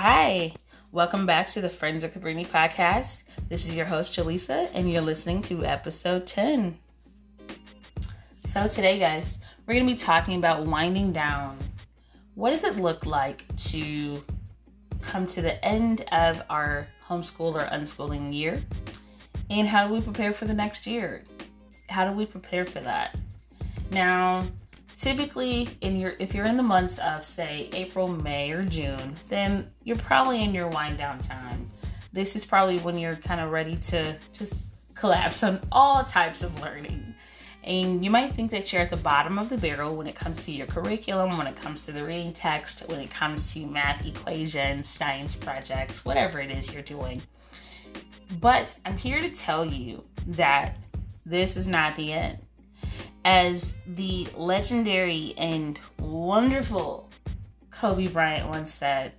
Hi, welcome back to the Friends of Cabrini podcast. This is your host, Jaleesa, and you're listening to episode 10. So, today, guys, we're going to be talking about winding down. What does it look like to come to the end of our homeschool or unschooling year? And how do we prepare for the next year? How do we prepare for that? Now, typically in your if you're in the months of say April, May, or June, then you're probably in your wind down time. This is probably when you're kind of ready to just collapse on all types of learning. And you might think that you're at the bottom of the barrel when it comes to your curriculum, when it comes to the reading text, when it comes to math equations, science projects, whatever it is you're doing. But I'm here to tell you that this is not the end as the legendary and wonderful Kobe Bryant once said,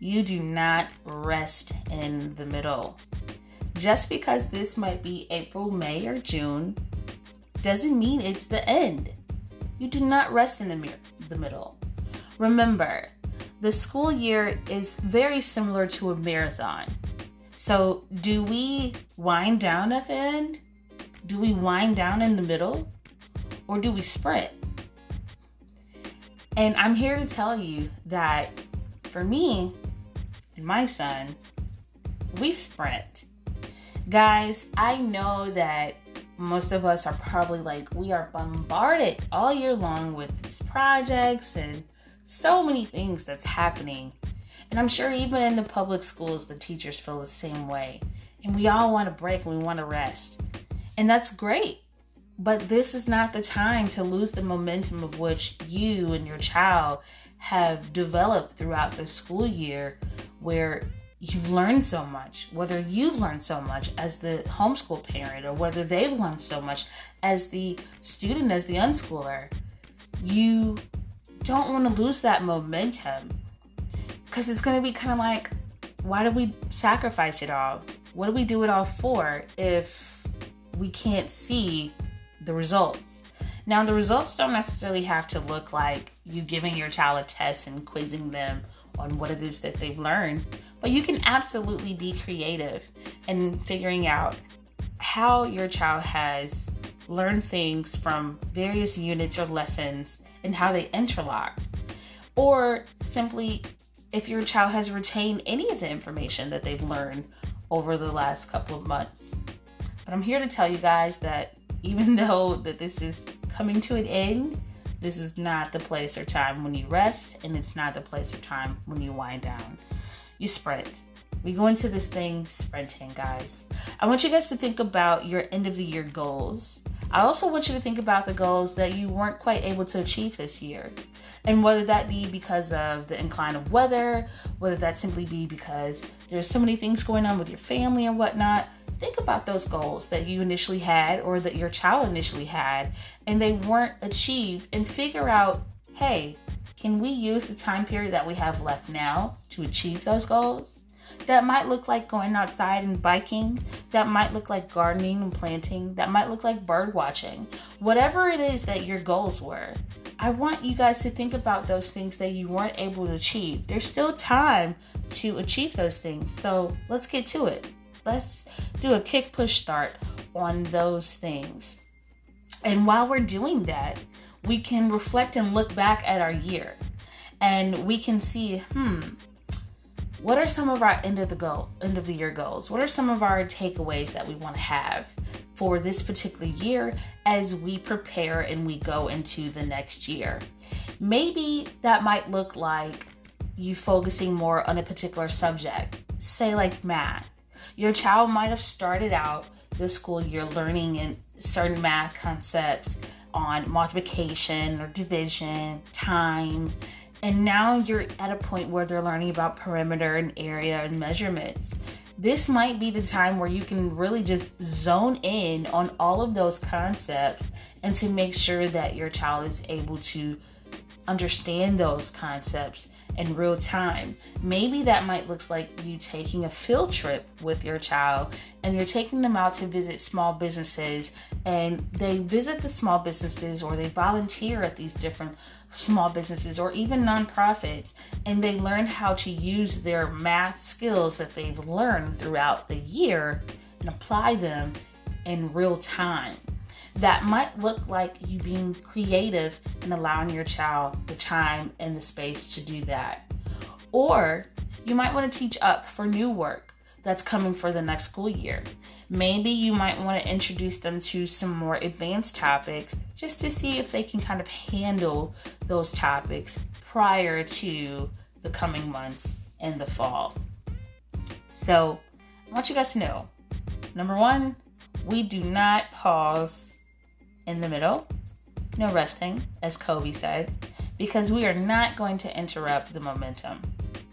you do not rest in the middle. Just because this might be April, May, or June doesn't mean it's the end. You do not rest in the, the middle. Remember, the school year is very similar to a marathon. So, do we wind down at the end? Do we wind down in the middle? Or do we sprint? And I'm here to tell you that for me and my son, we sprint. Guys, I know that most of us are probably like, we are bombarded all year long with these projects and so many things that's happening. And I'm sure even in the public schools, the teachers feel the same way. And we all want a break and we want to rest. And that's great. But this is not the time to lose the momentum of which you and your child have developed throughout the school year, where you've learned so much, whether you've learned so much as the homeschool parent or whether they've learned so much as the student, as the unschooler. You don't want to lose that momentum because it's going to be kind of like, why do we sacrifice it all? What do we do it all for if we can't see the results. Now, the results don't necessarily have to look like you giving your child a test and quizzing them on what it is that they've learned, but you can absolutely be creative in figuring out how your child has learned things from various units or lessons and how they interlock. Or simply if your child has retained any of the information that they've learned over the last couple of months. But I'm here to tell you guys that even though that this is coming to an end, this is not the place or time when you rest, and it's not the place or time when you wind down. You sprint. We go into this thing sprinting, guys. I want you guys to think about your end of the year goals. I also want you to think about the goals that you weren't quite able to achieve this year. And whether that be because of the incline of weather, whether that simply be because there's so many things going on with your family and whatnot, think about those goals that you initially had or that your child initially had and they weren't achieved and figure out hey, can we use the time period that we have left now to achieve those goals? That might look like going outside and biking. That might look like gardening and planting. That might look like bird watching. Whatever it is that your goals were, I want you guys to think about those things that you weren't able to achieve. There's still time to achieve those things. So let's get to it let's do a kick push start on those things. And while we're doing that, we can reflect and look back at our year and we can see, hmm, what are some of our end of the goal, end of the year goals? What are some of our takeaways that we want to have for this particular year as we prepare and we go into the next year? Maybe that might look like you focusing more on a particular subject, say like math your child might have started out the school year learning in certain math concepts on multiplication or division, time, and now you're at a point where they're learning about perimeter and area and measurements. This might be the time where you can really just zone in on all of those concepts and to make sure that your child is able to understand those concepts in real time. Maybe that might look like you taking a field trip with your child and you're taking them out to visit small businesses and they visit the small businesses or they volunteer at these different small businesses or even nonprofits and they learn how to use their math skills that they've learned throughout the year and apply them in real time that might look like you being creative and allowing your child the time and the space to do that. Or you might want to teach up for new work that's coming for the next school year. Maybe you might want to introduce them to some more advanced topics just to see if they can kind of handle those topics prior to the coming months in the fall. So, I want you guys to know number one, we do not pause in the middle, no resting, as Kobe said, because we are not going to interrupt the momentum.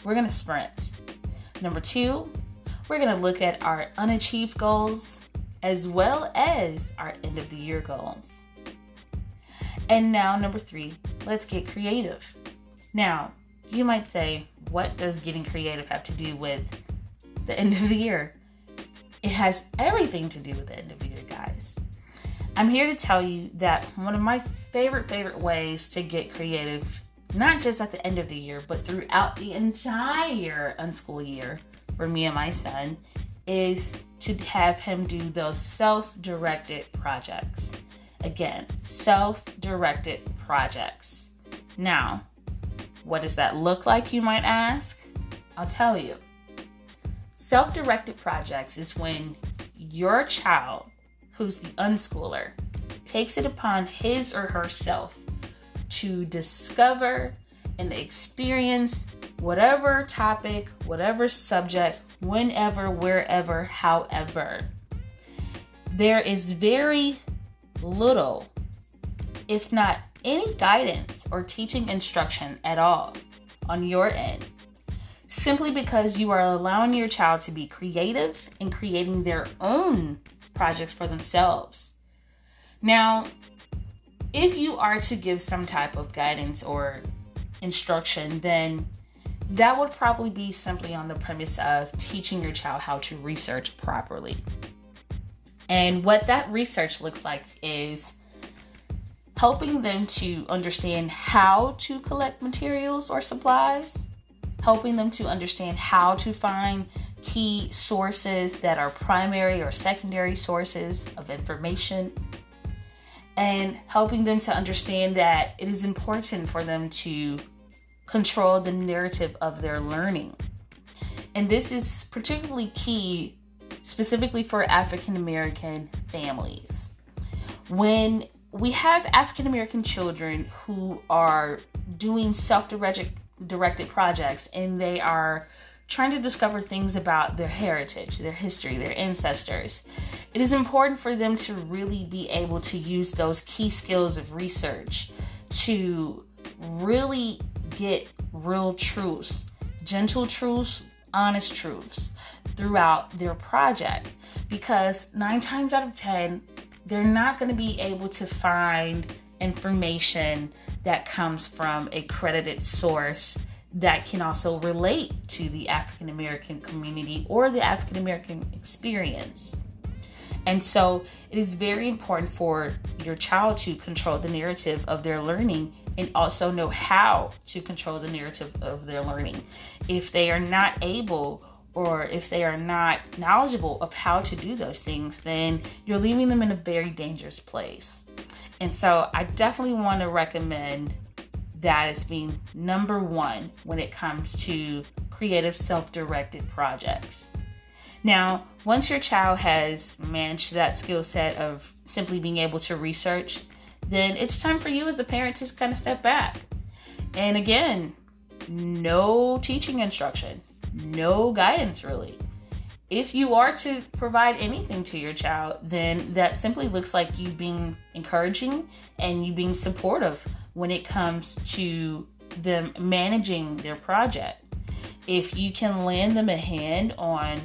We're going to sprint. Number two, we're going to look at our unachieved goals as well as our end of the year goals. And now, number three, let's get creative. Now, you might say, what does getting creative have to do with the end of the year? It has everything to do with the end of the year, guys. I'm here to tell you that one of my favorite, favorite ways to get creative, not just at the end of the year, but throughout the entire unschool year for me and my son, is to have him do those self directed projects. Again, self directed projects. Now, what does that look like, you might ask? I'll tell you. Self directed projects is when your child who's the unschooler, takes it upon his or herself to discover and experience whatever topic, whatever subject, whenever, wherever, however. There is very little, if not any guidance or teaching instruction at all on your end, simply because you are allowing your child to be creative and creating their own projects for themselves. Now, if you are to give some type of guidance or instruction, then that would probably be simply on the premise of teaching your child how to research properly. And what that research looks like is helping them to understand how to collect materials or supplies, helping them to understand how to find key sources that are primary or secondary sources of information and helping them to understand that it is important for them to control the narrative of their learning. And this is particularly key specifically for African American families. When we have African American children who are doing self directed projects and they are trying to discover things about their heritage, their history, their ancestors. It is important for them to really be able to use those key skills of research to really get real truths, gentle truths, honest truths throughout their project. Because nine times out of 10, they're not going to be able to find information that comes from a credited source that can also relate to the African American community or the African American experience. And so it is very important for your child to control the narrative of their learning and also know how to control the narrative of their learning. If they are not able or if they are not knowledgeable of how to do those things, then you're leaving them in a very dangerous place. And so I definitely want to recommend that as being number one when it comes to creative self directed projects. Now, once your child has managed that skill set of simply being able to research, then it's time for you as the parent to kind of step back. And again, no teaching instruction, no guidance really. If you are to provide anything to your child, then that simply looks like you being encouraging and you being supportive when it comes to them managing their project. If you can lend them a hand on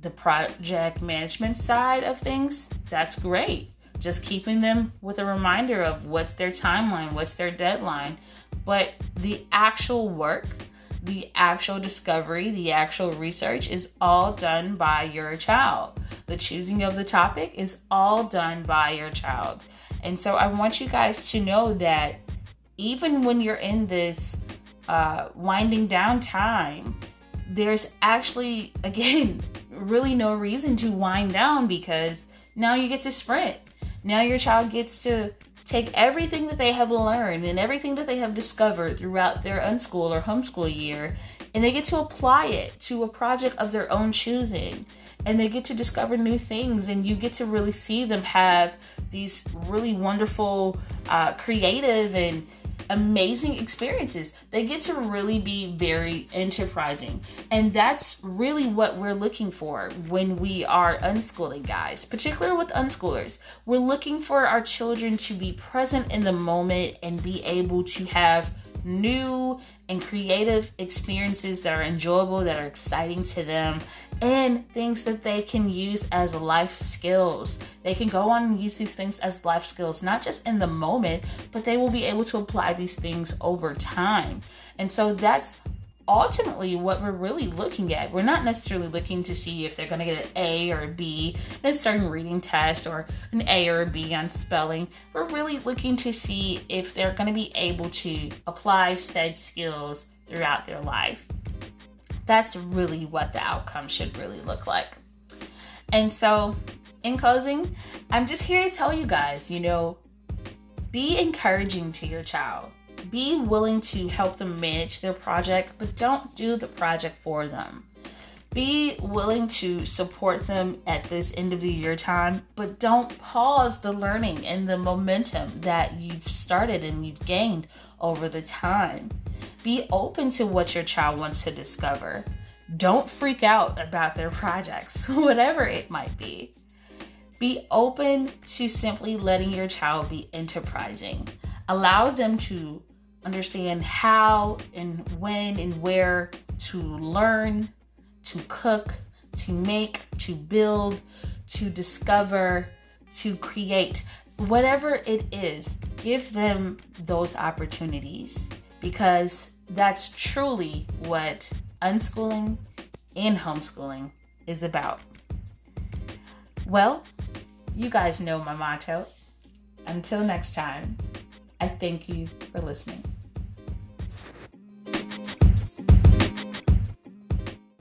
the project management side of things, that's great. Just keeping them with a reminder of what's their timeline, what's their deadline. but the actual work, the actual discovery, the actual research is all done by your child. The choosing of the topic is all done by your child. And so I want you guys to know that even when you're in this uh, winding down time, there's actually, again, really no reason to wind down because now you get to sprint. Now your child gets to take everything that they have learned and everything that they have discovered throughout their unschool or homeschool year and they get to apply it to a project of their own choosing and they get to discover new things and you get to really see them have these really wonderful uh, creative and amazing experiences. They get to really be very enterprising. And that's really what we're looking for when we are unschooling guys, particularly with unschoolers. We're looking for our children to be present in the moment and be able to have new and creative experiences that are enjoyable, that are exciting to them, and things that they can use as life skills. They can go on and use these things as life skills, not just in the moment, but they will be able to apply these things over time. And so that's ultimately what we're really looking at. We're not necessarily looking to see if they're going to get an A or a B in a certain reading test or an A or a B on spelling. We're really looking to see if they're going to be able to apply said skills throughout their life. That's really what the outcome should really look like. And so, in closing, I'm just here to tell you guys, you know, be encouraging to your child be willing to help them manage their project, but don't do the project for them. Be willing to support them at this end of the year time, but don't pause the learning and the momentum that you've started and you've gained over the time. Be open to what your child wants to discover. Don't freak out about their projects, whatever it might be. Be open to simply letting your child be enterprising. Allow them to understand how and when and where to learn, to cook, to make, to build, to discover, to create. Whatever it is, give them those opportunities because that's truly what unschooling and homeschooling is about. Well, you guys know my motto. Until next time. I thank you for listening.